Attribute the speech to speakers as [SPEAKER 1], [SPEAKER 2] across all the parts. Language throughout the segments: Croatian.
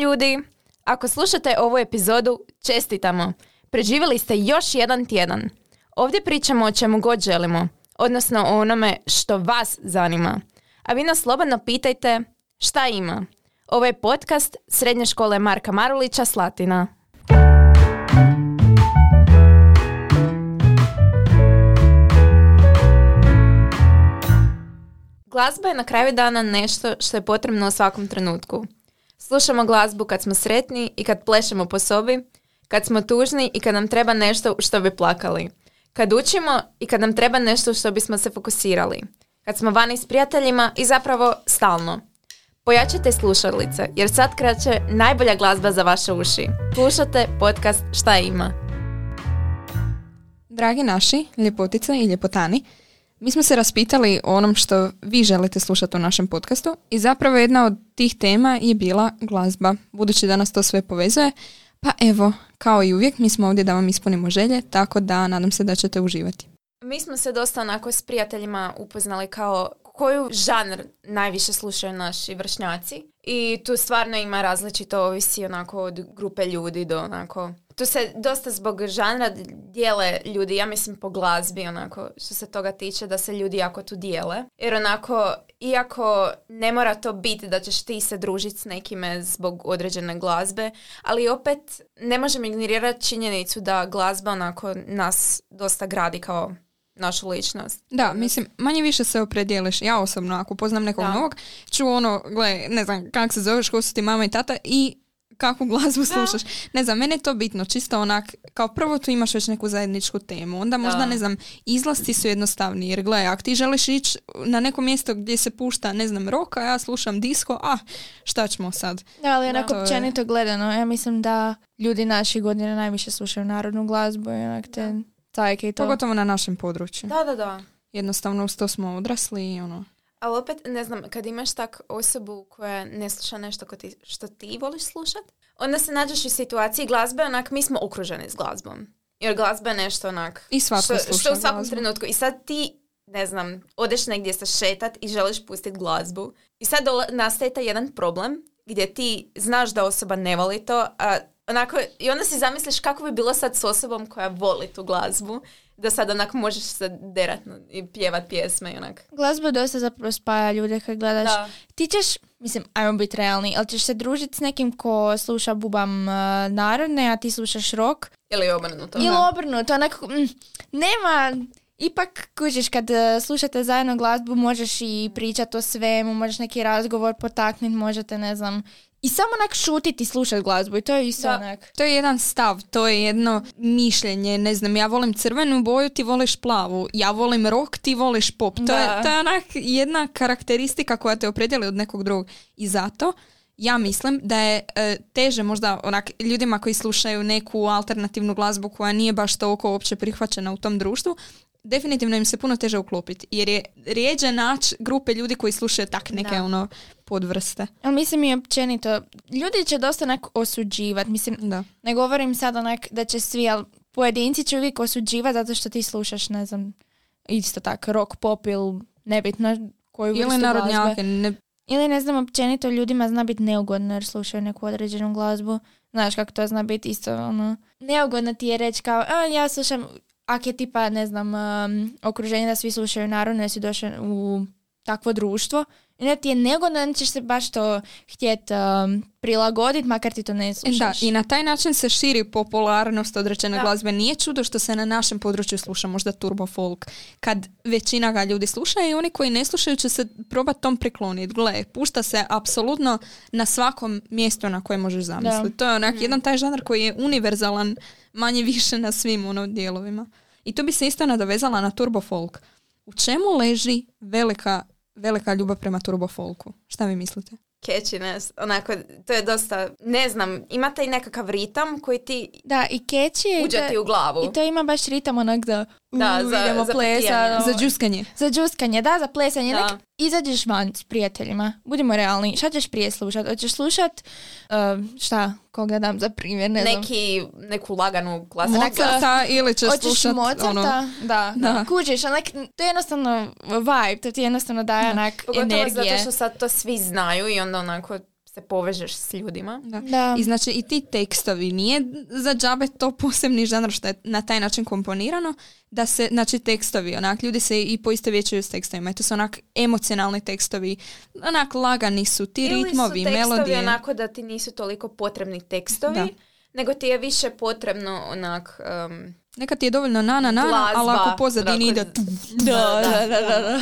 [SPEAKER 1] Ljudi! Ako slušate ovu epizodu, čestitamo! Preživjeli ste još jedan tjedan. Ovdje pričamo o čemu god želimo, odnosno o onome što vas zanima. A vi nas slobodno pitajte šta ima. Ovo je podcast Srednje škole Marka Marulića Slatina. Glazba je na kraju dana nešto što je potrebno u svakom trenutku. Slušamo glazbu kad smo sretni i kad plešemo po sobi, kad smo tužni i kad nam treba nešto što bi plakali. Kad učimo i kad nam treba nešto što bismo se fokusirali. Kad smo vani s prijateljima i zapravo stalno. Pojačajte slušalice jer sad kraće najbolja glazba za vaše uši. Slušate podcast Šta ima.
[SPEAKER 2] Dragi naši, ljepotice i ljepotani, mi smo se raspitali o onom što vi želite slušati u našem podcastu i zapravo jedna od tih tema je bila glazba. Budući da nas to sve povezuje, pa evo, kao i uvijek, mi smo ovdje da vam ispunimo želje, tako da nadam se da ćete uživati.
[SPEAKER 1] Mi smo se dosta onako s prijateljima upoznali kao koju žanr najviše slušaju naši vršnjaci i tu stvarno ima različito ovisi onako od grupe ljudi do onako tu se dosta zbog žanra dijele ljudi, ja mislim po glazbi onako što se toga tiče da se ljudi jako tu dijele. Jer onako, iako ne mora to biti da ćeš ti se družiti s nekime zbog određene glazbe, ali opet ne možemo ignorirati činjenicu da glazba onako nas dosta gradi kao našu ličnost.
[SPEAKER 2] Da, mislim, manje više se opredijeliš. Ja osobno, ako poznam nekog novog, ću ono, gle, ne znam, kak se zoveš, ko su ti mama i tata i kakvu glazbu slušaš. Ne znam, mene je to bitno, čisto onak, kao prvo tu imaš već neku zajedničku temu, onda možda, ne znam, izlasti su jednostavni, jer gledaj, ako ti želiš ići na neko mjesto gdje se pušta, ne znam, roka, ja slušam disko, a šta ćemo sad?
[SPEAKER 3] Da, ali onako općenito gledano, ja mislim da ljudi naših godine najviše slušaju narodnu glazbu i onak te tajke i to.
[SPEAKER 2] Pogotovo na našem području.
[SPEAKER 1] Da, da, da.
[SPEAKER 2] Jednostavno uz to smo odrasli i ono...
[SPEAKER 1] Ali opet, ne znam, kad imaš tak osobu koja ne sluša nešto ko ti, što ti voliš slušat, onda se nađeš u situaciji glazbe, onak, mi smo okruženi s glazbom. Jer glazba je nešto onak...
[SPEAKER 2] I
[SPEAKER 1] što, što u svakom
[SPEAKER 2] glazbu.
[SPEAKER 1] trenutku. I sad ti, ne znam, odeš negdje se šetat i želiš pustiti glazbu. I sad dola- nastaje taj jedan problem gdje ti znaš da osoba ne voli to, a onako, i onda si zamisliš kako bi bilo sad s osobom koja voli tu glazbu, da sad onak možeš se derat i pjevat pjesme i onak.
[SPEAKER 3] Glazba dosta zapravo spaja ljude kad gledaš.
[SPEAKER 1] Da.
[SPEAKER 3] Ti ćeš, mislim, ajmo biti realni, ali ćeš se družiti s nekim ko sluša bubam uh, narodne, a ti slušaš rock.
[SPEAKER 1] Ili obrnuto.
[SPEAKER 3] Ili obrnuto, onako, mm, nema, ipak kužiš kad uh, slušate zajedno glazbu možeš i pričati o svemu, možeš neki razgovor potaknuti, možete, ne znam, i samo onak šutiti i slušati glazbu i to je isto
[SPEAKER 1] Da.
[SPEAKER 3] onak.
[SPEAKER 2] To je jedan stav, to je jedno mišljenje, ne znam, ja volim crvenu boju, ti voliš plavu, ja volim rock, ti voliš pop. To,
[SPEAKER 3] Da.
[SPEAKER 2] je, to je onak jedna karakteristika koja te opredjeli od nekog drugog. I zato ja mislim da je e, teže možda onak ljudima koji slušaju neku alternativnu glazbu koja nije baš toliko uopće prihvaćena u tom društvu, definitivno im se puno teže uklopiti. Jer je rijeđe naći grupe ljudi koji slušaju tak neke
[SPEAKER 1] Da.
[SPEAKER 2] ono podvrste.
[SPEAKER 3] Ali mislim i općenito, ljudi će dosta onak osuđivati, mislim,
[SPEAKER 2] Da.
[SPEAKER 3] ne govorim sad onak da će svi, ali pojedinci će uvijek osuđivati zato što ti slušaš, ne znam, isto tak, rock, pop ili nebitno koju
[SPEAKER 2] Ili
[SPEAKER 3] vrstu
[SPEAKER 2] narodnjake, ne,
[SPEAKER 3] Ili ne znam, općenito ljudima zna biti neugodno jer slušaju neku određenu glazbu. Znaš kako to zna biti isto, ono, neugodno ti je reći kao, a, ja slušam, ako je tipa, ne znam, um, okruženje da svi slušaju narodno, jer si došao u takvo društvo, onda ti je neugodno, onda ćeš se baš to htjet um, prilagoditi, makar ti to ne
[SPEAKER 2] Da,
[SPEAKER 3] slušaš.
[SPEAKER 2] i na taj način se širi popularnost određene
[SPEAKER 1] Da.
[SPEAKER 2] glazbe. Nije čudo što se na našem području sluša možda turbo folk. Kad većina ga ljudi sluša i oni koji ne slušaju će se probati tom prikloniti. Gle, pušta se apsolutno na svakom mjestu na koje možeš zamisliti. To je onak jedan taj žanr koji je univerzalan manje više na svim ono dijelovima. I tu bi se isto nadovezala na turbo folk. U čemu leži velika, velika ljubav prema turbo folku? Šta vi mislite?
[SPEAKER 1] catchiness, onako, to je dosta, ne znam, ima taj nekakav ritam koji ti
[SPEAKER 3] Da, i keći je...
[SPEAKER 1] uđe
[SPEAKER 3] da-
[SPEAKER 1] ti u glavu.
[SPEAKER 3] I to ima baš ritam onak da,
[SPEAKER 1] Da,
[SPEAKER 3] u,
[SPEAKER 1] za-
[SPEAKER 3] idemo
[SPEAKER 1] za potijanje.
[SPEAKER 3] ono.
[SPEAKER 2] Za džuskanje.
[SPEAKER 3] Za džuskanje, da, za plesanje.
[SPEAKER 1] Da.
[SPEAKER 3] Nek izađeš van s prijateljima. Budimo realni. Šta ćeš prije slušat? Hoćeš slušat, uh, šta, koga dam za primjer, ne znam.
[SPEAKER 1] Neki, neku laganu klasičnu
[SPEAKER 2] Mozarta ili ćeš
[SPEAKER 3] Hoćeš
[SPEAKER 2] slušat
[SPEAKER 3] Mozarta?
[SPEAKER 2] ono,
[SPEAKER 3] Da,
[SPEAKER 2] Da.
[SPEAKER 3] Kužiš, onak, to je jednostavno vibe, to ti jednostavno daje onak
[SPEAKER 1] Pogotovo
[SPEAKER 3] energije.
[SPEAKER 1] zato što sad to svi znaju i onda onako se povežeš s ljudima.
[SPEAKER 2] Da.
[SPEAKER 3] Da.
[SPEAKER 2] I znači i ti tekstovi, nije za džabe to posebni žanr što je na taj način komponirano, da se, znači tekstovi, onak, ljudi se i poistovjećuju s tekstovima. I to su onak emocionalni tekstovi, onak lagani su ti
[SPEAKER 1] Ili
[SPEAKER 2] ritmovi,
[SPEAKER 1] su tekstovi
[SPEAKER 2] melodije.
[SPEAKER 1] onako da ti nisu toliko potrebni tekstovi,
[SPEAKER 2] Da.
[SPEAKER 1] nego ti je više potrebno onak... Um,
[SPEAKER 2] Neka ti je dovoljno na na na, na, ali ako pozadini ide,
[SPEAKER 3] da, da, da, da.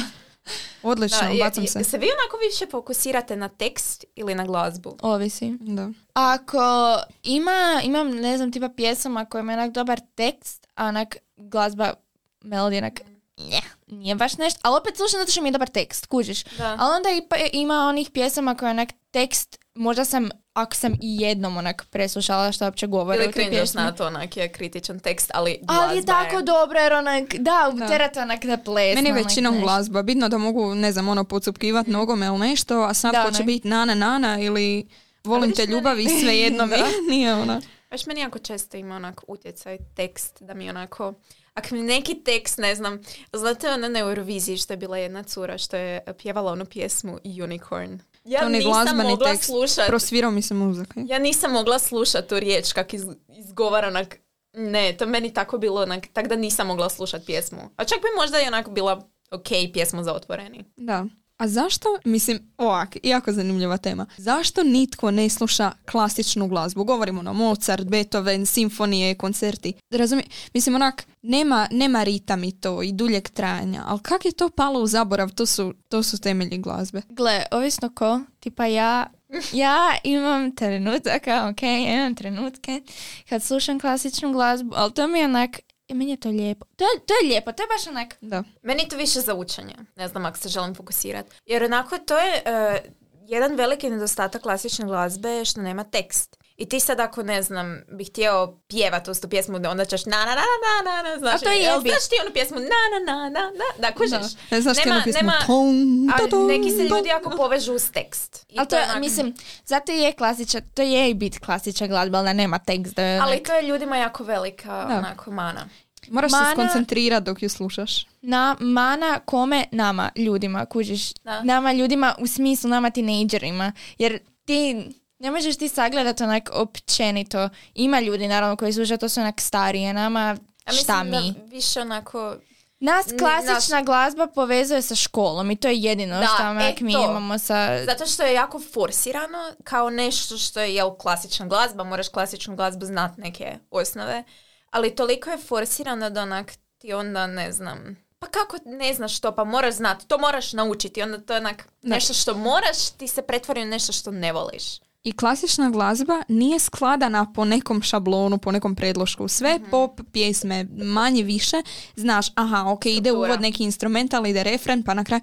[SPEAKER 2] odlično,
[SPEAKER 1] da,
[SPEAKER 2] bacam se.
[SPEAKER 1] se vi onako više fokusirate na tekst ili na glazbu?
[SPEAKER 3] Ovisi.
[SPEAKER 2] Da.
[SPEAKER 3] Ako ima, imam, ne znam, tipa pjesama koja ima onak dobar tekst, a onak glazba, melodija, onak, nje, nije baš nešto, ali opet slušam zato što mi je dobar tekst, kužiš.
[SPEAKER 1] Da.
[SPEAKER 3] Ali onda i pa- ima onih pjesama koja onak tekst, možda sam, ako sam i jednom onak preslušala što uopće govore
[SPEAKER 1] Ili
[SPEAKER 3] pjesmi.
[SPEAKER 1] na to, onak je kritičan tekst, ali glazba
[SPEAKER 3] Ali je tako dobro jer onak, da,
[SPEAKER 2] Da.
[SPEAKER 3] terate onak da plesne.
[SPEAKER 2] Meni je
[SPEAKER 3] onak
[SPEAKER 2] većinom
[SPEAKER 3] nešto.
[SPEAKER 2] glazba. Bitno da mogu, ne znam, ono, pocupkivat nogome ili nešto, a sad
[SPEAKER 3] Da,
[SPEAKER 2] hoće biti nana nana ili volim te
[SPEAKER 1] meni-
[SPEAKER 2] ljubavi, sve jedno mi nije ona.
[SPEAKER 1] Baš meni jako često ima onak utjecaj tekst da mi onako ako mi neki tekst, ne znam, znate ona na Euroviziji što je bila jedna cura što je pjevala onu pjesmu Unicorn. Ja
[SPEAKER 2] To ni
[SPEAKER 1] nisam
[SPEAKER 2] glazbeni
[SPEAKER 1] mogla
[SPEAKER 2] tekst.
[SPEAKER 1] slušat,
[SPEAKER 2] Prosvirao mi se muzak.
[SPEAKER 1] ja nisam mogla slušat tu riječ kak iz, izgovara onak, ne, to meni tako bilo onak, tak da nisam mogla slušat pjesmu. A čak bi možda i onako bila ok pjesma za otvoreni.
[SPEAKER 2] Da. A zašto, mislim, ovak, jako zanimljiva tema. Zašto nitko ne sluša klasičnu glazbu? Govorimo na Mozart, Beethoven, simfonije, koncerti. Razumije, mislim, onak, nema, nema ritam i to i duljeg trajanja, ali kak je to palo u zaborav? To su, to su temelji glazbe.
[SPEAKER 3] Gle, ovisno ko, tipa ja, ja imam trenutaka, ok, imam trenutke kad slušam klasičnu glazbu, ali to mi je onak, i meni je to lijepo. To je, to je lijepo, to je baš onak,
[SPEAKER 2] Da.
[SPEAKER 1] Meni je to više za učenje. Ne znam ako se želim fokusirati. Jer onako to je e, jedan veliki nedostatak klasične glazbe je što nema tekst. I ti sad ako, ne znam, bi htio pjevat uz tu pjesmu, onda ćeš na na na na na na, znaš,
[SPEAKER 3] A to je
[SPEAKER 1] jel znaš ti onu pjesmu na na na na na, da, kužiš?
[SPEAKER 2] Ne znaš ti
[SPEAKER 1] Nema-
[SPEAKER 2] onu pjesmu
[SPEAKER 1] nema-
[SPEAKER 2] tom,
[SPEAKER 1] A
[SPEAKER 2] to, tom,
[SPEAKER 1] neki se ljudi jako povežu uz tekst. I
[SPEAKER 3] ali to je,
[SPEAKER 1] onak-
[SPEAKER 3] mislim, zato je klasična, to je i bit klasična glazba, ali da nema tekst. Da je onak-
[SPEAKER 1] Ali to je ljudima jako velika
[SPEAKER 2] Da.
[SPEAKER 1] onako mana.
[SPEAKER 2] Moraš
[SPEAKER 3] Mana-
[SPEAKER 2] se skoncentrirati dok ju slušaš.
[SPEAKER 3] na mana kome nama ljudima kužiš
[SPEAKER 1] Da.
[SPEAKER 3] nama ljudima u smislu nama tinejdžerima jer ti ne možeš ti sagledati onak općenito ima ljudi naravno koji slušaju to su onak starije nama
[SPEAKER 1] A
[SPEAKER 3] šta mi
[SPEAKER 1] da više onako...
[SPEAKER 3] nas klasična glazba povezuje sa školom i to je jedino
[SPEAKER 1] Da,
[SPEAKER 3] što
[SPEAKER 1] e,
[SPEAKER 3] mi
[SPEAKER 1] to.
[SPEAKER 3] imamo sa
[SPEAKER 1] Zato što je jako forsirano kao nešto što je jel, klasična glazba, moraš klasičnu glazbu znat neke osnove, ali toliko je forsirano da onak ti onda ne znam, pa kako ne znaš to, pa moraš znat, to moraš naučiti, onda to je onak nešto što moraš, ti se pretvori u nešto što ne voliš.
[SPEAKER 2] I klasična glazba nije skladana po nekom šablonu, po nekom predlošku. Sve
[SPEAKER 1] Mhm.
[SPEAKER 2] pop pjesme, manje više, znaš, aha, ok, ide
[SPEAKER 1] Struktura.
[SPEAKER 2] uvod neki instrumental, ide refren, pa na kraju.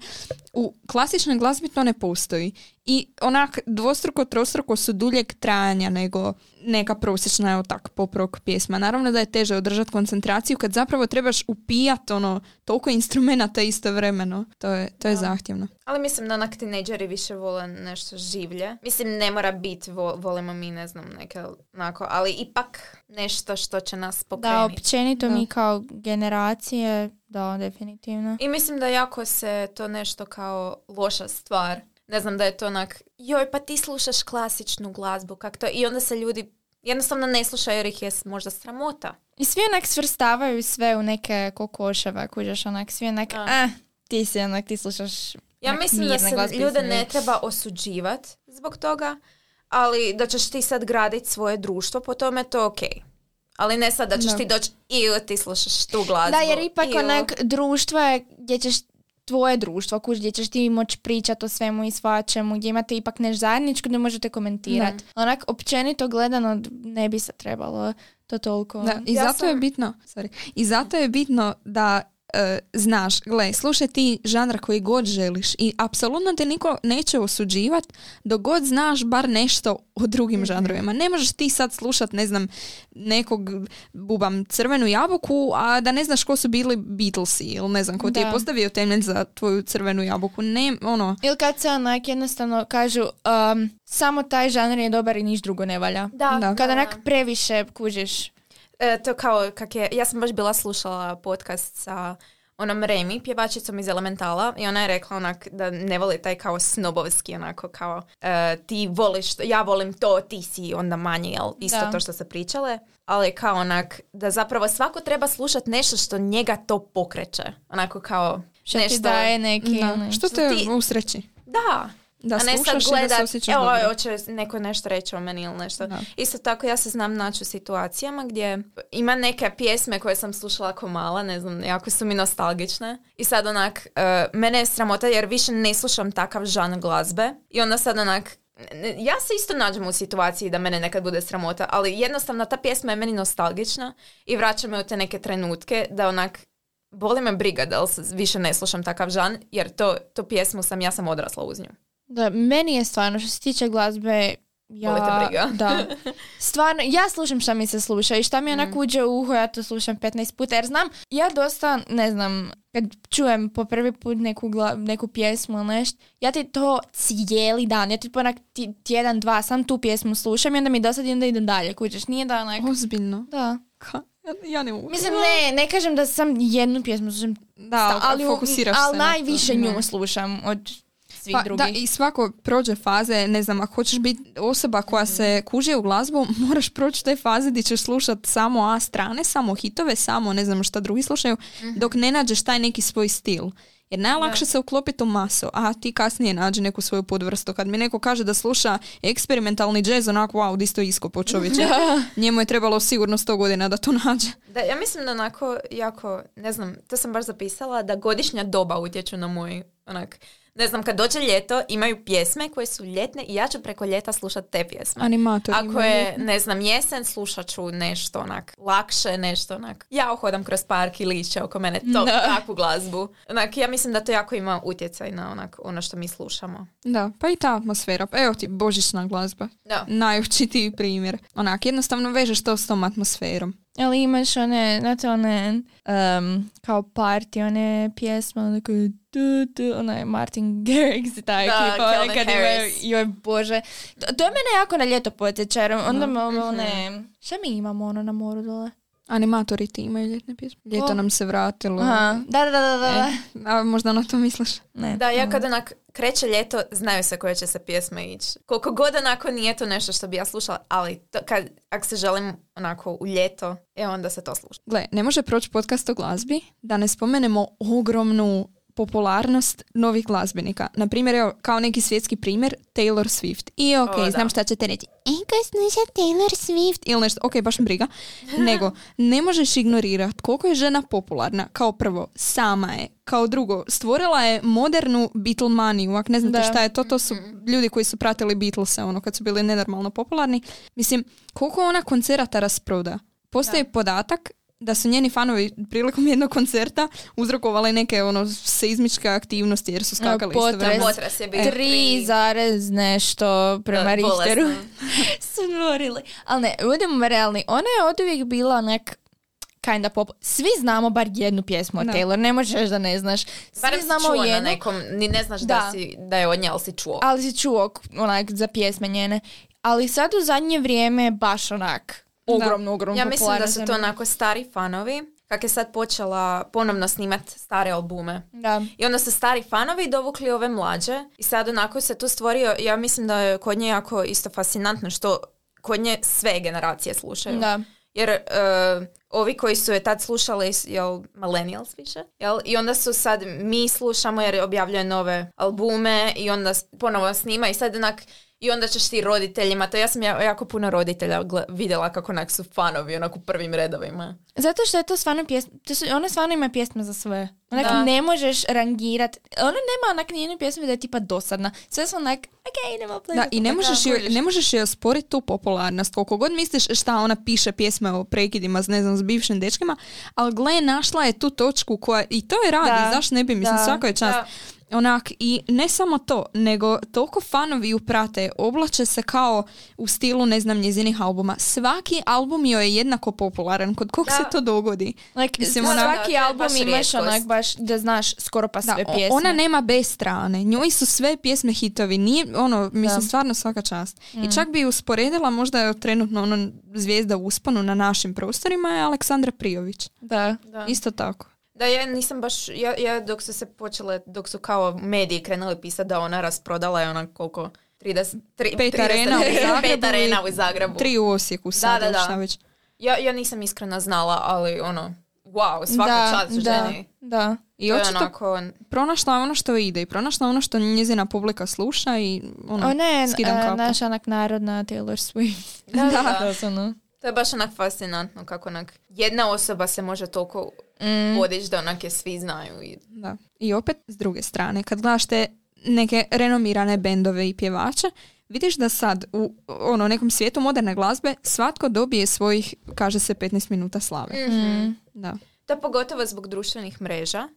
[SPEAKER 2] U klasičnoj glazbi to ne postoji. I onak dvostruko, trostruko su duljeg trajanja nego neka prosječna, evo tak, pop rock pjesma. Naravno da je teže održati koncentraciju kad zapravo trebaš upijat ono, toliko instrumenata istovremeno. To je, to je zahtjevno.
[SPEAKER 1] Ali mislim da onak tineđeri više vole nešto življe. Mislim, ne mora biti, vo- volimo mi, ne znam, neke onako, ali ipak nešto što će nas
[SPEAKER 3] da
[SPEAKER 1] pokrenuti.
[SPEAKER 3] općenito
[SPEAKER 2] Da.
[SPEAKER 3] mi kao generacije da definitivno
[SPEAKER 1] I mislim da jako se to nešto kao loša stvar. Ne znam da je to onak, joj pa ti slušaš klasičnu glazbu, kak to, i onda se ljudi jednostavno ne slušaju jer ih je možda sramota.
[SPEAKER 3] I svi onak svrstavaju sve u neke kokoševe, kužeš onak, svi onak,
[SPEAKER 1] Da.
[SPEAKER 3] eh, ti si onak, ti slušaš
[SPEAKER 1] Ja mislim da se ljude ne treba osuđivat zbog toga, ali da ćeš ti sad graditi svoje društvo po tome, to ok. Ali ne sad da ćeš
[SPEAKER 2] Da.
[SPEAKER 1] ti doći i ti slušaš tu glazbu.
[SPEAKER 3] Da, jer ipak onak društvo je gdje ćeš tvoje društvo, kuž, gdje ćeš ti moći pričati o svemu i svačemu, gdje imate ipak nešto zajedničko gdje možete komentirati. Onak, općenito gledano ne bi se trebalo to toliko...
[SPEAKER 2] Da, i
[SPEAKER 1] Ja
[SPEAKER 2] zato je
[SPEAKER 1] sam-
[SPEAKER 2] bitno, sorry, i zato je bitno da e, znaš, gle, slušaj ti žanr koji god želiš i apsolutno te niko neće osuđivat dok god znaš bar nešto o drugim žanrovima. Ne možeš ti sad slušat, ne znam, nekog bubam crvenu jabuku, a da ne znaš ko su bili Beatlesi ili ne znam ko ti je postavio temelj za tvoju crvenu jabuku. Ne, ono,
[SPEAKER 3] Ili kad se onak jednostavno kažu um, samo taj žanr je dobar i niš drugo ne valja.
[SPEAKER 1] Da,
[SPEAKER 2] Da.
[SPEAKER 3] Kada
[SPEAKER 1] da.
[SPEAKER 3] onak previše kužiš.
[SPEAKER 1] E, to kao kak je, ja sam baš bila slušala podcast sa onom Remi, pjevačicom iz Elementala i ona je rekla onak da ne voli taj kao snobovski onako kao e, ti voliš, ja volim to, ti si onda manje, jel? Isto
[SPEAKER 3] Da.
[SPEAKER 1] to što se pričale, ali kao onak da zapravo svako treba slušati nešto što njega to pokreće. Onako kao
[SPEAKER 3] Što
[SPEAKER 1] nešto...
[SPEAKER 3] ti daje neki...
[SPEAKER 2] Da.
[SPEAKER 3] ono-
[SPEAKER 2] Što te
[SPEAKER 1] ti-
[SPEAKER 2] usreći?
[SPEAKER 1] Da,
[SPEAKER 2] Da
[SPEAKER 1] a ne sad gledat, evo,
[SPEAKER 2] dobro.
[SPEAKER 1] hoće neko nešto reći o meni ili nešto.
[SPEAKER 2] Da.
[SPEAKER 1] Isto tako ja se znam naći u situacijama gdje ima neke pjesme koje sam slušala ako mala, ne znam, jako su mi nostalgične. I sad onak, e, mene je sramota jer više ne slušam takav žan glazbe. I onda sad onak, ja se isto nađem u situaciji da mene nekad bude sramota, ali jednostavno ta pjesma je meni nostalgična i vraća me u te neke trenutke da onak, boli me briga da li više ne slušam takav žan, jer to, to pjesmu sam, ja sam odrasla uz nju.
[SPEAKER 3] Da, meni je stvarno, što se tiče glazbe, ja...
[SPEAKER 1] Briga.
[SPEAKER 3] Da. Stvarno, ja slušam šta mi se sluša i šta mi onak uđe u uho, ja to slušam 15 puta, jer znam, ja dosta, ne znam, kad čujem po prvi put neku, gla- neku pjesmu ili nešto, ja ti to cijeli dan, ja ti onak ti- tjedan, dva, sam tu pjesmu slušam i onda mi dosadi i onda idem dalje, kućeš, nije da onak...
[SPEAKER 2] Ozbiljno.
[SPEAKER 3] Da.
[SPEAKER 2] Ka? Ja, ne mogu.
[SPEAKER 3] Mislim, ne, ne kažem da sam jednu pjesmu slušam,
[SPEAKER 2] Da,
[SPEAKER 3] ali, u-
[SPEAKER 2] fokusiraš
[SPEAKER 3] ali
[SPEAKER 2] se na to.
[SPEAKER 3] najviše nju
[SPEAKER 2] Da.
[SPEAKER 3] slušam od svih
[SPEAKER 2] Pa,
[SPEAKER 3] drugih.
[SPEAKER 2] da, i svako prođe faze, ne znam, ako hoćeš biti osoba koja se kuže u glazbu, moraš proći te faze gdje ćeš slušat samo A strane, samo hitove, samo ne znam šta drugi slušaju, dok ne nađeš taj neki svoj stil. Jer najlakše se uklopiti u masu, a ti kasnije nađi neku svoju podvrstu. Kad mi neko kaže da sluša eksperimentalni džez, onako, wow, di sto iskopo čovječe. Njemu je trebalo sigurno sto godina da to nađe.
[SPEAKER 1] Da, ja mislim da onako jako, ne znam, to sam baš zapisala, da godišnja doba utječu na moj, onak, ne znam, kad dođe ljeto, imaju pjesme koje su ljetne i ja ću preko ljeta slušati te pjesme.
[SPEAKER 2] Animatori
[SPEAKER 1] Ako je,
[SPEAKER 2] ljetne.
[SPEAKER 1] ne znam, jesen, slušat ću nešto onak lakše, nešto onak. Ja uhodam kroz park i lišće oko mene, to,
[SPEAKER 3] Da.
[SPEAKER 1] takvu glazbu. Onak, ja mislim da to jako ima utjecaj na onak, ono što mi slušamo.
[SPEAKER 2] Da, pa i ta atmosfera. Pa Evo ti, božićna glazba.
[SPEAKER 1] Da.
[SPEAKER 2] najočitiji primjer. Onak, jednostavno vežeš to s tom atmosferom.
[SPEAKER 3] Ali imaš one, znate one, um, kao party, one pjesme, one koje du, du, onaj Martin Garrix i taj
[SPEAKER 1] Da, Calvin
[SPEAKER 3] kad imaju, joj bože. To, to je mene jako na ljeto podsjeća, jer onda me ono, one, šta mi imamo ono na moru dole?
[SPEAKER 2] Animatori ti imaju ljetne pjesme. Ljeto nam se vratilo.
[SPEAKER 3] Aha, da, da, da, da, da.
[SPEAKER 2] E, a možda na to misliš?
[SPEAKER 3] Ne.
[SPEAKER 1] Da, ja kad onak kreće ljeto, znaju se koje će se pjesme ići. Koliko god onako nije to nešto što bi ja slušala, ali to, kad, ako se želim onako u ljeto, e onda se to sluša.
[SPEAKER 2] Gle, ne može proći podcast o glazbi da ne spomenemo ogromnu popularnost novih glazbenika. Na primjer, evo, kao neki svjetski primjer, Taylor Swift. I ok,
[SPEAKER 1] O, da.
[SPEAKER 2] znam šta ćete reći. E, ko sluša Taylor Swift? Ili nešto, ok, baš briga. Nego, ne možeš ignorirati koliko je žena popularna. Kao prvo, sama je. Kao drugo, stvorila je modernu Beatlemaniju. Ako ne znate
[SPEAKER 3] Da.
[SPEAKER 2] šta je to, to su ljudi koji su pratili Beatlese, ono, kad su bili nenormalno popularni. Mislim, koliko ona koncerata rasproda? Postoji podatak da su njeni fanovi prilikom jednog koncerta uzrokovali neke ono seizmičke aktivnosti jer su skakali
[SPEAKER 3] Potres.
[SPEAKER 2] istovremeno.
[SPEAKER 1] Potres je bio
[SPEAKER 3] Tri
[SPEAKER 1] tri-
[SPEAKER 3] zarez nešto prema Richteru su stvorili. Ali ne, budemo realni, ona je od uvijek bila onak kinda pop. Svi znamo bar jednu pjesmu od. Taylor, ne možeš da ne znaš. Svi
[SPEAKER 1] Barem si
[SPEAKER 3] znamo
[SPEAKER 1] čuo na nekom, ni ne znaš da,
[SPEAKER 3] Da.
[SPEAKER 1] si, da je od nje, ali si čuo.
[SPEAKER 3] ali si čuo onak za pjesme njene. Ali sad u zadnje vrijeme je baš onak ogromno, ogromno
[SPEAKER 1] Ja mislim da su to onako stari fanovi, kak je sad počela ponovno snimat stare albume.
[SPEAKER 3] Da.
[SPEAKER 1] I onda su stari fanovi dovukli ove mlađe i sad onako se tu stvorio, ja mislim da je kod nje jako isto fascinantno što kod nje sve generacije slušaju.
[SPEAKER 3] Da.
[SPEAKER 1] Jer e, ovi koji su je tad slušali, jel, millennials više, jel? I onda su sad, mi slušamo jer objavljuje nove albume i onda ponovo snima i sad onak, i onda ćeš ti roditeljima, to ja sam ja- jako puno roditelja vidjela kako onak su fanovi onak u prvim redovima.
[SPEAKER 3] Zato što je to stvarno pjesma, to su, ona stvarno ima pjesme za sve. Onak
[SPEAKER 1] Da.
[SPEAKER 3] ne možeš rangirat, ona nema onak nijednu pjesmu da je tipa dosadna. Sve su onak, ok, idemo play
[SPEAKER 2] Da, i ne možeš,
[SPEAKER 3] da,
[SPEAKER 2] joj,
[SPEAKER 3] kužiš.
[SPEAKER 2] ne možeš joj osporiti tu popularnost. Koliko god misliš šta ona piše pjesme o prekidima s, ne znam, s bivšim dečkima, ali gle, našla je tu točku koja, i to je radi,
[SPEAKER 3] Da.
[SPEAKER 2] zašto ne bi, mislim,
[SPEAKER 3] Da.
[SPEAKER 2] svaka je čast.
[SPEAKER 1] Da.
[SPEAKER 2] Onak, i ne samo to, nego toliko fanovi ju prate, oblače se kao u stilu, ne znam, njezinih albuma. Svaki album joj je jednako popularan, kod kog
[SPEAKER 1] Da.
[SPEAKER 2] se to dogodi.
[SPEAKER 3] Like,
[SPEAKER 2] Mislim, ona-
[SPEAKER 3] svaki
[SPEAKER 1] Da,
[SPEAKER 3] album imaš onak baš da znaš skoro pa
[SPEAKER 2] Da,
[SPEAKER 3] sve
[SPEAKER 2] o-
[SPEAKER 3] pjesme.
[SPEAKER 2] ona nema bez strane. Njoj su sve pjesme hitovi. Nije, ono, mislim,
[SPEAKER 3] Da. Mm.
[SPEAKER 2] stvarno svaka čast. I čak bi usporedila, možda je trenutno ono zvijezda u usponu na našim prostorima je Aleksandra Prijović.
[SPEAKER 3] Da.
[SPEAKER 1] Da.
[SPEAKER 2] Isto tako.
[SPEAKER 1] Da, ja nisam baš, ja, ja dok su se počele, dok su kao mediji krenuli pisati da ona rasprodala je ona koliko, 30, tri,
[SPEAKER 2] Pet
[SPEAKER 1] 30
[SPEAKER 2] arena u Zagrebu
[SPEAKER 1] pet arena u Zagrebu.
[SPEAKER 2] Tri u Osijeku sad,
[SPEAKER 1] da, da.
[SPEAKER 2] šta već.
[SPEAKER 1] Ja, ja nisam iskreno znala, ali ono, wow, svaka
[SPEAKER 3] da,
[SPEAKER 1] čast
[SPEAKER 3] da,
[SPEAKER 1] ženi.
[SPEAKER 3] Da.
[SPEAKER 2] I očito
[SPEAKER 1] onako,
[SPEAKER 2] pronašla ono što ide i pronašla ono što njezina publika sluša i ono,
[SPEAKER 3] Ona je
[SPEAKER 2] skidam
[SPEAKER 3] e,
[SPEAKER 2] kapu.
[SPEAKER 3] naša onak narodna Taylor Swift.
[SPEAKER 1] da, da, da.
[SPEAKER 3] To su ono.
[SPEAKER 1] To je baš onak fascinantno kako onak jedna osoba se može toliko
[SPEAKER 3] Mm.
[SPEAKER 1] podići da onak je svi znaju. I,
[SPEAKER 2] Da. I opet, s druge strane, kad gledaš te neke renomirane bendove i pjevače, vidiš da sad u ono, nekom svijetu moderne glazbe svatko dobije svojih, kaže se, 15 minuta slave.
[SPEAKER 3] Mm.
[SPEAKER 2] Da.
[SPEAKER 1] To pogotovo zbog društvenih mreža,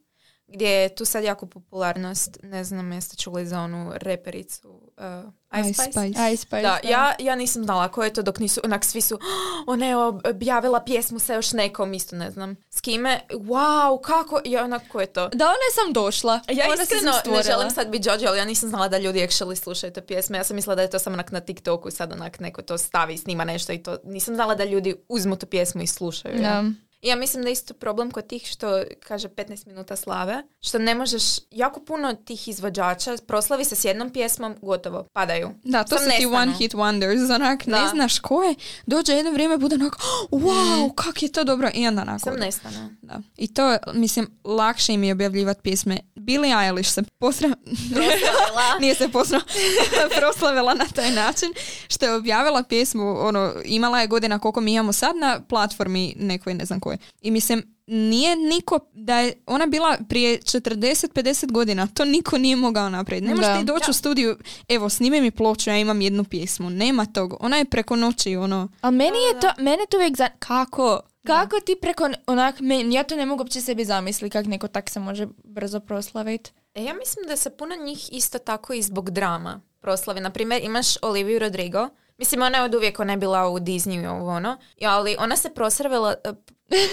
[SPEAKER 1] gdje je tu sad jako popularnost, ne znam jeste čuli za onu repericu uh, Ice
[SPEAKER 2] Ice
[SPEAKER 1] Spice?
[SPEAKER 2] Spice.
[SPEAKER 3] Ice Spice.
[SPEAKER 1] Da, ja, ja nisam znala ko je to dok nisu, onak svi su, "Oh, ona je objavila pjesmu sa još nekom, isto ne znam s kime, wow, kako, ja onak ko je to?
[SPEAKER 3] Da, ona je sam došla.
[SPEAKER 1] Ja
[SPEAKER 3] Ona
[SPEAKER 1] iskreno ne želim sad biti Jojo, ali ja nisam znala da ljudi actually slušaju te pjesme. Ja sam mislila da je to samo onak na TikToku i sad onak neko to stavi i snima nešto i to. Nisam znala da ljudi uzmu tu pjesmu i slušaju. je. I ja mislim da je isto problem kod tih što kaže 15 minuta slave, što ne možeš, jako puno tih izvođača proslavi se s jednom pjesmom, gotovo, padaju.
[SPEAKER 2] Da, to
[SPEAKER 1] Sam
[SPEAKER 2] su ti one hit wonders, onak, ne
[SPEAKER 1] Da.
[SPEAKER 2] znaš ko je, dođe jedno vrijeme, bude onak, "Oh, wow, kak je to dobro, i onda onako.
[SPEAKER 1] Sam
[SPEAKER 2] ode.
[SPEAKER 1] nestane.
[SPEAKER 2] Da. I to, mislim, lakše im je objavljivati pjesme. Billie Eilish se posra...
[SPEAKER 1] Proslavila.
[SPEAKER 2] Nije se posra... proslavila na taj način što je objavila pjesmu, ono, imala je godina koliko mi imamo sad na platformi nekoj, ne znam koje. I mislim, nije niko, da je ona bila prije 40-50 godina, to niko nije mogao napraviti. Ne možeš
[SPEAKER 3] Da.
[SPEAKER 2] ti doći u studiju, evo, snime mi ploču, ja imam jednu pjesmu. Nema tog. Ona je preko noći, ono,
[SPEAKER 3] Ali meni je to, mene to uvijek za... Kako? Kako ti preko, onak, men- ja to ne mogu uopće sebi zamisliti kako neko tak se može brzo proslaviti.
[SPEAKER 1] E, ja mislim da se puno njih isto tako i zbog drama proslavi. Na primjer, imaš Oliviju Rodrigo. Mislim, ona je od uvijek, ona je bila u Disneyu i ovo ono. Ja, ali ona se proslavila... e,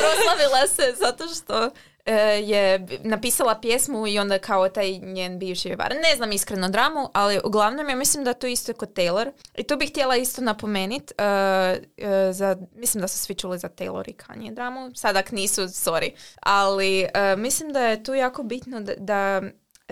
[SPEAKER 1] proslavila se zato što e, je napisala pjesmu i onda kao taj njen bivši pjevar. Ne znam iskreno dramu, ali uglavnom ja mislim da to isto je kod Taylor. I tu bih htjela isto napomenit, e, e, za, mislim da su svi čuli za Taylor i Kanye dramu. Sad ak nisu, sorry. Ali e, mislim da je tu jako bitno da, da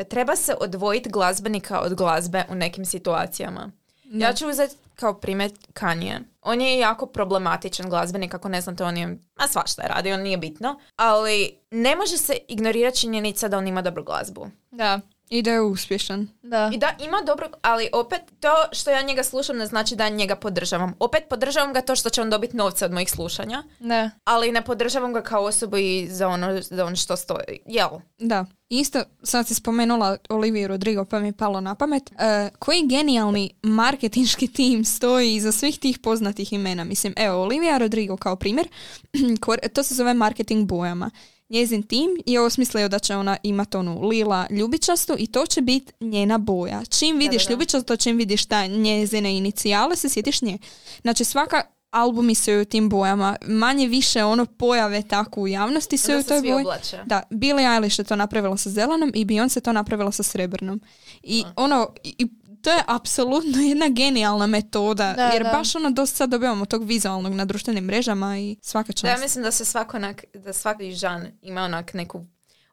[SPEAKER 1] treba se odvojiti glazbenika od glazbe u nekim situacijama. Ja ću uzeti kao primjer Kanye. On je jako problematičan glazbenik, ako ne znate, on je, a svašta je radio, nije bitno, ali ne može se ignorirati činjenica da on ima dobru glazbu.
[SPEAKER 3] Da.
[SPEAKER 2] I da je uspješan.
[SPEAKER 3] Da.
[SPEAKER 1] I da, ima dobro, ali opet to što ja njega slušam ne znači da njega podržavam. Opet podržavam ga to što će on dobiti novce od mojih slušanja,
[SPEAKER 3] Da.
[SPEAKER 1] ali ne podržavam ga kao osobu i za ono, za ono što stoji. Jel?
[SPEAKER 2] Da. Isto, sad si spomenula Oliviju Rodrigo pa mi je palo na pamet. E, koji genijalni marketinški tim stoji iza svih tih poznatih imena? Mislim, evo, Olivija Rodrigo kao primjer, to se zove marketing bojama. Njezin tim je osmislio da će ona imati onu lila ljubičastu i to će biti njena boja. Čim vidiš
[SPEAKER 1] da.
[SPEAKER 2] ljubičasto, čim vidiš ta njezine inicijale, se sjetiš nje. Znači svaka albumi su u tim bojama, manje više ono pojave tako u javnosti su
[SPEAKER 1] Da
[SPEAKER 2] u toj boji. Da, Billie Eilish je to napravila sa zelenom i Beyoncé to napravila sa srebrnom. I ono, i to je apsolutno jedna genijalna metoda,
[SPEAKER 3] Da,
[SPEAKER 2] jer
[SPEAKER 3] da.
[SPEAKER 2] baš ono dosta sad dobivamo tog vizualnog na društvenim mrežama i svaka čast.
[SPEAKER 1] Da, ja mislim da se svako onak, da svaki žan ima onak neku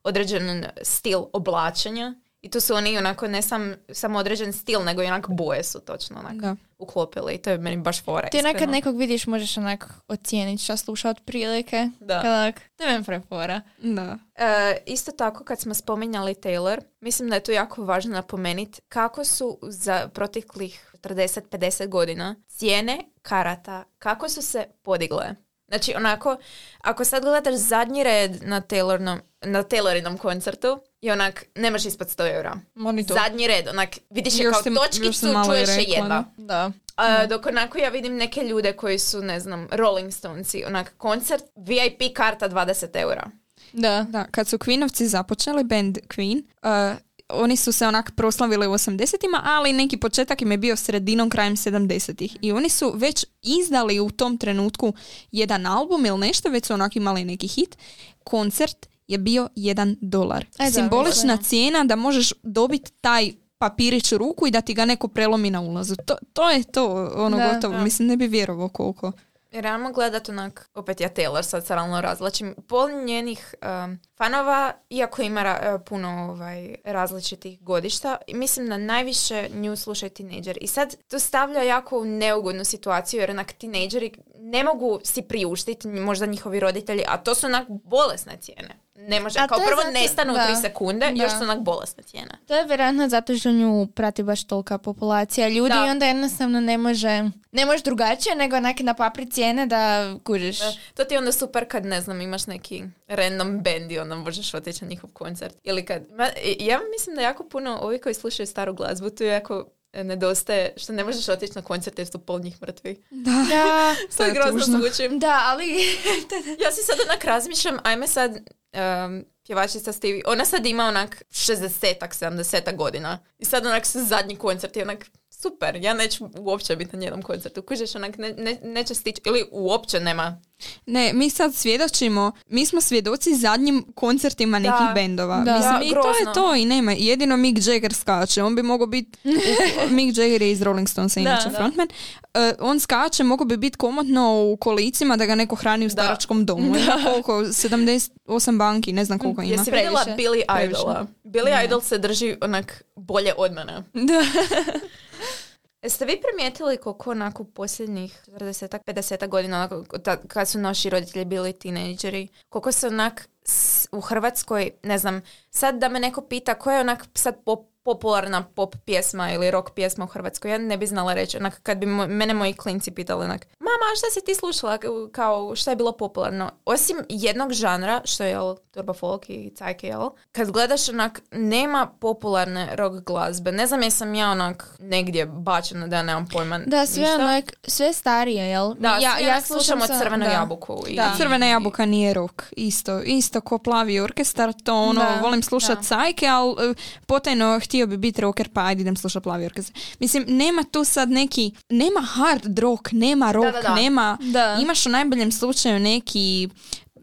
[SPEAKER 1] određen stil oblačenja i tu su oni onako ne sam, samo određen stil, nego i onak boje su točno onak
[SPEAKER 2] Da.
[SPEAKER 1] uklopili i to je meni baš fora.
[SPEAKER 3] Ti nekad nekog vidiš, možeš onak ocijeniti šta sluša od prilike.
[SPEAKER 1] Da.
[SPEAKER 3] Kad onak, to je meni prefora.
[SPEAKER 2] Da.
[SPEAKER 1] E, isto tako kad smo spominjali Taylor, mislim da je tu jako važno napomenuti kako su za proteklih 40-50 godina cijene karata, kako su se podigle. Znači onako, ako sad gledaš zadnji red na, Taylornom, na Taylorinom koncertu, je onak, nemaš ispod 100 eura.
[SPEAKER 3] Monitor.
[SPEAKER 1] Zadnji red, onak, vidiš je
[SPEAKER 2] Još
[SPEAKER 1] kao
[SPEAKER 2] još
[SPEAKER 1] točkicu, čuješ je jedva.
[SPEAKER 3] Da.
[SPEAKER 1] A, dok onako ja vidim neke ljude koji su, ne znam, Rolling Stonesi, onak, koncert, VIP karta 20 eura.
[SPEAKER 3] Da.
[SPEAKER 2] Da, kad su Queenovci započeli, band Queen, uh, oni su se onak proslavili u 80-ima, ali neki početak im je bio sredinom, krajem 70-ih. I oni su već izdali u tom trenutku jedan album ili nešto, već su onak imali neki hit. Koncert je bio jedan dolar.
[SPEAKER 3] E, da,
[SPEAKER 2] Simbolična
[SPEAKER 3] mislim.
[SPEAKER 2] cijena da možeš dobiti taj papirić u ruku i da ti ga neko prelomi na ulazu. To, to je to, ono
[SPEAKER 3] Da,
[SPEAKER 2] gotovo.
[SPEAKER 3] da.
[SPEAKER 2] Mislim, ne bi vjerovao koliko.
[SPEAKER 1] Realno gledat onak, opet ja Taylor sad stalno razlačim, pol njenih um, fanova, iako ima ra- e, puno ovaj, različitih godišta, mislim da najviše nju slušaju tinejdžeri. I sad to stavlja jako u neugodnu situaciju, jer onak tinejdžeri ne mogu si priuštiti, možda njihovi roditelji, a to su onak bolesne cijene. Ne može,
[SPEAKER 3] A
[SPEAKER 1] kao
[SPEAKER 3] je
[SPEAKER 1] prvo
[SPEAKER 3] zato-
[SPEAKER 1] nestanu u
[SPEAKER 3] da.
[SPEAKER 1] tri sekunde, još
[SPEAKER 3] Da.
[SPEAKER 1] su onak bolesne cijene.
[SPEAKER 3] To je vjerojatno zato što nju prati baš tolika populacija ljudi
[SPEAKER 1] Da.
[SPEAKER 3] i onda jednostavno ne može, ne može drugačije nego onak na papri cijene da kužiš.
[SPEAKER 1] Da. To ti je onda super kad, ne znam, imaš neki random band i onda možeš otići na njihov koncert. Ili kad... Ma, ja mislim da jako puno ovi koji slušaju staru glazbu, tu jako e, nedostaje što ne možeš otići na koncert jer su pol njih mrtvi.
[SPEAKER 2] Da.
[SPEAKER 3] Da,
[SPEAKER 2] To je
[SPEAKER 1] grozno
[SPEAKER 2] tužno.
[SPEAKER 1] zvučim.
[SPEAKER 3] da, ali
[SPEAKER 1] Ja si sad onak razmišljam, ajme sad um, pjevačica Stevie, ona sad ima onak 60-ak, 70 godina. I sad onak su zadnji koncert i onak super, ja neću uopće biti na njenom koncertu. Kužiš, onak ne, ne, neće stići, ili uopće nema.
[SPEAKER 2] Ne, mi sad svjedočimo, mi smo svjedoci zadnjim koncertima nekih
[SPEAKER 1] Da.
[SPEAKER 2] bendova.
[SPEAKER 3] Da.
[SPEAKER 2] Mislim,
[SPEAKER 1] Da,
[SPEAKER 2] i to je
[SPEAKER 1] grozno.
[SPEAKER 2] to i nema. Jedino Mick Jagger skače, on bi mogao biti, Mick Jagger je iz Rolling Stonesa, inače
[SPEAKER 3] da.
[SPEAKER 2] frontman, E, on skače, mogao bi biti komotno u kolicima da ga neko hrani u staračkom domu. Ima koliko, 78 banki, ne znam koliko ima.
[SPEAKER 1] Jesi vidjela. Billy. Idola? Billy Idol se drži onak bolje od mene.
[SPEAKER 2] Da.
[SPEAKER 1] Jeste vi primijetili koliko onako posljednjih 40 50 godina, onako, kad su naši roditelji bili tinejdžeri, koliko se onak u Hrvatskoj, ne znam, sad da me neko pita koja je onak sad pop, popularna pop pjesma ili rock pjesma u Hrvatskoj, ja ne bi znala reći. Onak, kad bi mene moji klinci pitali onak, mama, a šta si ti slušala, kao šta je bilo popularno? Osim jednog žanra, što je jel, turbo folk i cajke, jel? Kad gledaš onak, nema popularne rock glazbe. Ne znam jesam ja onak negdje bačena da ja nemam pojma
[SPEAKER 3] da, sve
[SPEAKER 1] ništa.
[SPEAKER 3] onak, sve starije, jel?
[SPEAKER 1] Da,
[SPEAKER 3] ja,
[SPEAKER 1] ja,
[SPEAKER 3] ja
[SPEAKER 1] slušam od crvenu
[SPEAKER 3] da.
[SPEAKER 1] jabuku. I,
[SPEAKER 3] Da.
[SPEAKER 2] Crvena jabuka nije rock, isto. Isto ko plavi orkestar, to ono,
[SPEAKER 3] Da,
[SPEAKER 2] volim slušat
[SPEAKER 1] da.
[SPEAKER 2] cajke, ali e, potajno htio bi biti rocker, pa ajde idem slušat plavi orkestar. Mislim, nema tu sad neki, nema hard rock, nema rock,
[SPEAKER 1] da, da.
[SPEAKER 2] nema,
[SPEAKER 3] Da.
[SPEAKER 2] imaš u najboljem slučaju neki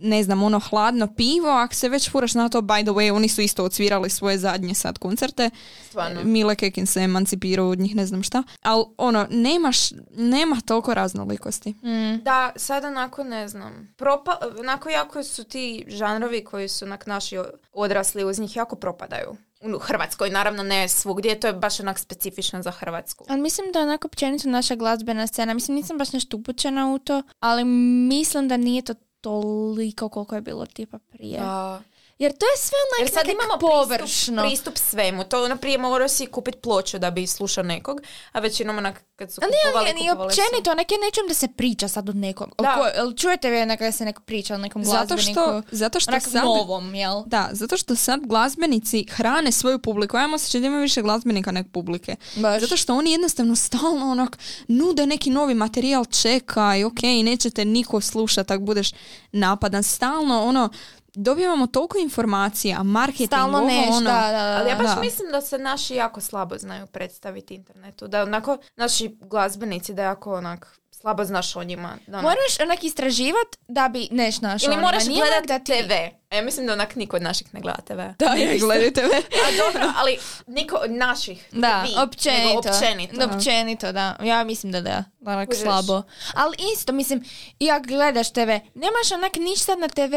[SPEAKER 2] ne znam, ono hladno pivo, ako se već furaš na to, by the way, oni su isto odsvirali svoje zadnje sad koncerte.
[SPEAKER 1] Stvarno.
[SPEAKER 2] Mile Kekin se emancipirao od njih, ne znam šta. Ali ono, nemaš, nema toliko raznolikosti.
[SPEAKER 3] Mm.
[SPEAKER 1] Da, sad onako ne znam. Propa, onako jako su ti žanrovi koji su onak naši odrasli uz njih jako propadaju. U Hrvatskoj, naravno ne svugdje, to je baš onak specifično za Hrvatsku.
[SPEAKER 3] Ali mislim da onako općenito naša glazbena scena, mislim nisam baš nešto upućena u to, ali mislim da nije to toliko koliko je bilo tipa prije.
[SPEAKER 1] Da.
[SPEAKER 3] Jer to je sve
[SPEAKER 1] Jer
[SPEAKER 3] onak
[SPEAKER 1] sad
[SPEAKER 3] nekak
[SPEAKER 1] imamo
[SPEAKER 3] površno.
[SPEAKER 1] pristup, pristup svemu. To ono prije morao si kupiti ploču da bi slušao nekog, a većinom onak kad su
[SPEAKER 3] A nije,
[SPEAKER 1] kupovali,
[SPEAKER 3] ni
[SPEAKER 1] kupovali su-
[SPEAKER 3] općenito, nek je nečem da se priča sad od nekog.
[SPEAKER 1] Da.
[SPEAKER 3] Oko, jel čujete vi onak da se nek priča o nekom
[SPEAKER 2] Zato
[SPEAKER 3] glazbeniku?
[SPEAKER 2] što, zato što
[SPEAKER 3] onak
[SPEAKER 2] sad...
[SPEAKER 3] novom, jel?
[SPEAKER 2] Da, zato što sad glazbenici hrane svoju publiku. Ja osjećaj da ima više glazbenika nek publike.
[SPEAKER 3] Baš.
[SPEAKER 2] Zato što oni jednostavno stalno onak nude neki novi materijal, čekaj, ok, nećete niko slušati ako budeš napadan. Stalno ono, dobivamo toliko informacija, marketing,
[SPEAKER 3] Stalno
[SPEAKER 2] ovo,
[SPEAKER 3] neš,
[SPEAKER 2] ono.
[SPEAKER 3] da, da, da.
[SPEAKER 1] Ali ja baš
[SPEAKER 2] Da.
[SPEAKER 1] mislim da se naši jako slabo znaju predstaviti internetu. Da onako naši glazbenici da jako onak slabo znaš o njima. Da, onak-
[SPEAKER 3] Moraš onak istraživat da bi neš našao.
[SPEAKER 1] Ili
[SPEAKER 3] onima.
[SPEAKER 1] moraš gledat
[SPEAKER 3] da ti...
[SPEAKER 1] TV. A ja mislim da onak niko od naših ne gleda TV.
[SPEAKER 2] Da, je, gledajte me.
[SPEAKER 1] A dobro, ali niko od naših.
[SPEAKER 3] Da,
[SPEAKER 1] vi,
[SPEAKER 3] općenito.
[SPEAKER 1] općenito.
[SPEAKER 3] Da, općenito, da. Ja mislim da da. Onak
[SPEAKER 1] Kužiš?
[SPEAKER 3] slabo. Ali isto, mislim, i ako gledaš TV, nemaš onak ništa na TV,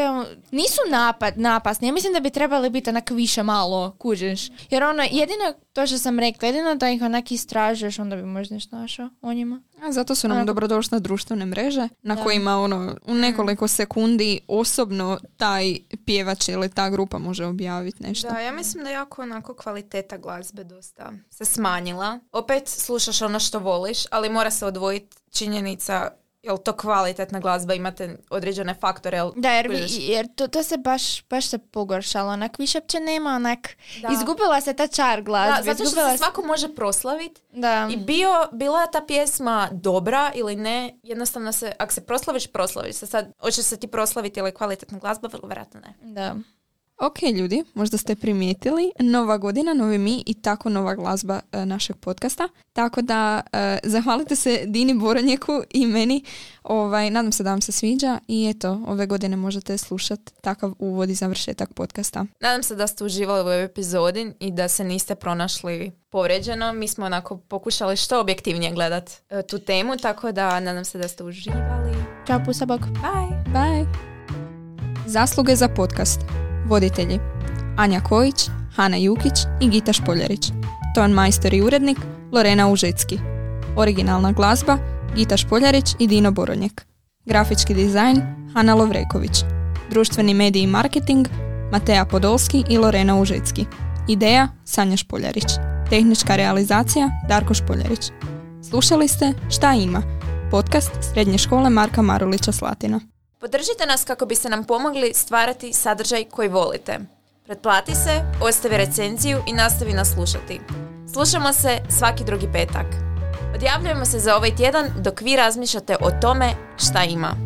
[SPEAKER 3] nisu napad, napasni. Ja mislim da bi trebali biti onak više malo, kužiš. Jer ono, jedino, to što sam rekla, jedino da ih onak istražuješ, onda bi možda nešto našao o njima.
[SPEAKER 2] A zato su nam dobrodošle društvene mreže na
[SPEAKER 3] Da.
[SPEAKER 2] kojima ono, u nekoliko sekundi osobno taj pjevač ili ta grupa može objaviti nešto.
[SPEAKER 1] Da, ja mislim da jako onako kvaliteta glazbe dosta se smanjila. Opet slušaš ono što voliš, ali mora se odvojiti činjenica jel to kvalitetna glazba, imate određene faktore. Jel,
[SPEAKER 3] Da, jer, vi- jer to, to se baš, baš se pogoršalo. Onak, više uopće nema onak...
[SPEAKER 1] Da.
[SPEAKER 3] Izgubila se ta čar
[SPEAKER 1] Da,
[SPEAKER 3] glazbe.
[SPEAKER 1] zato što se svako može proslaviti
[SPEAKER 3] Da.
[SPEAKER 1] I bio, bila je ta pjesma dobra ili ne, jednostavno se, ako se proslaviš, proslaviš se. Sad, hoće se ti proslaviti ili kvalitetna glazba, vrlo vjerojatno ne.
[SPEAKER 3] Da.
[SPEAKER 2] Ok ljudi, možda ste primijetili, nova godina, novi mi i tako nova glazba e, našeg podcasta. Tako da e, zahvalite se Dini Boronjeku i meni. Ovaj, nadam se da vam se sviđa i eto, ove godine možete slušati takav uvod i završetak podcasta.
[SPEAKER 1] Nadam se da ste uživali u ovoj epizodi i da se niste pronašli povređeno. Mi smo onako pokušali što objektivnije gledat e, tu temu, tako da nadam se da ste uživali.
[SPEAKER 3] Ćao, pusa bok.
[SPEAKER 1] Bye!
[SPEAKER 2] Bye! Zasluge za podcast. Voditelji Anja Kojić, Hana Jukić i Gita Špoljarić. Ton majstor i urednik Lorena Užecki. Originalna glazba Gita Špoljarić i Dino Boronjek. Grafički dizajn Hana Lovreković. Društveni mediji i marketing Matea Podolski i Lorena Užecki. Ideja Sanja Špoljarić. Tehnička realizacija Darko Špoljarić. Slušali ste Šta ima? Podcast Srednje škole Marka Marulića Slatina.
[SPEAKER 1] Podržite nas kako biste nam pomogli stvarati sadržaj koji volite. Pretplati se, ostavi recenziju i nastavi nas slušati. Slušamo se svaki drugi petak. Odjavljujemo se za ovaj tjedan dok vi razmišljate o tome šta ima.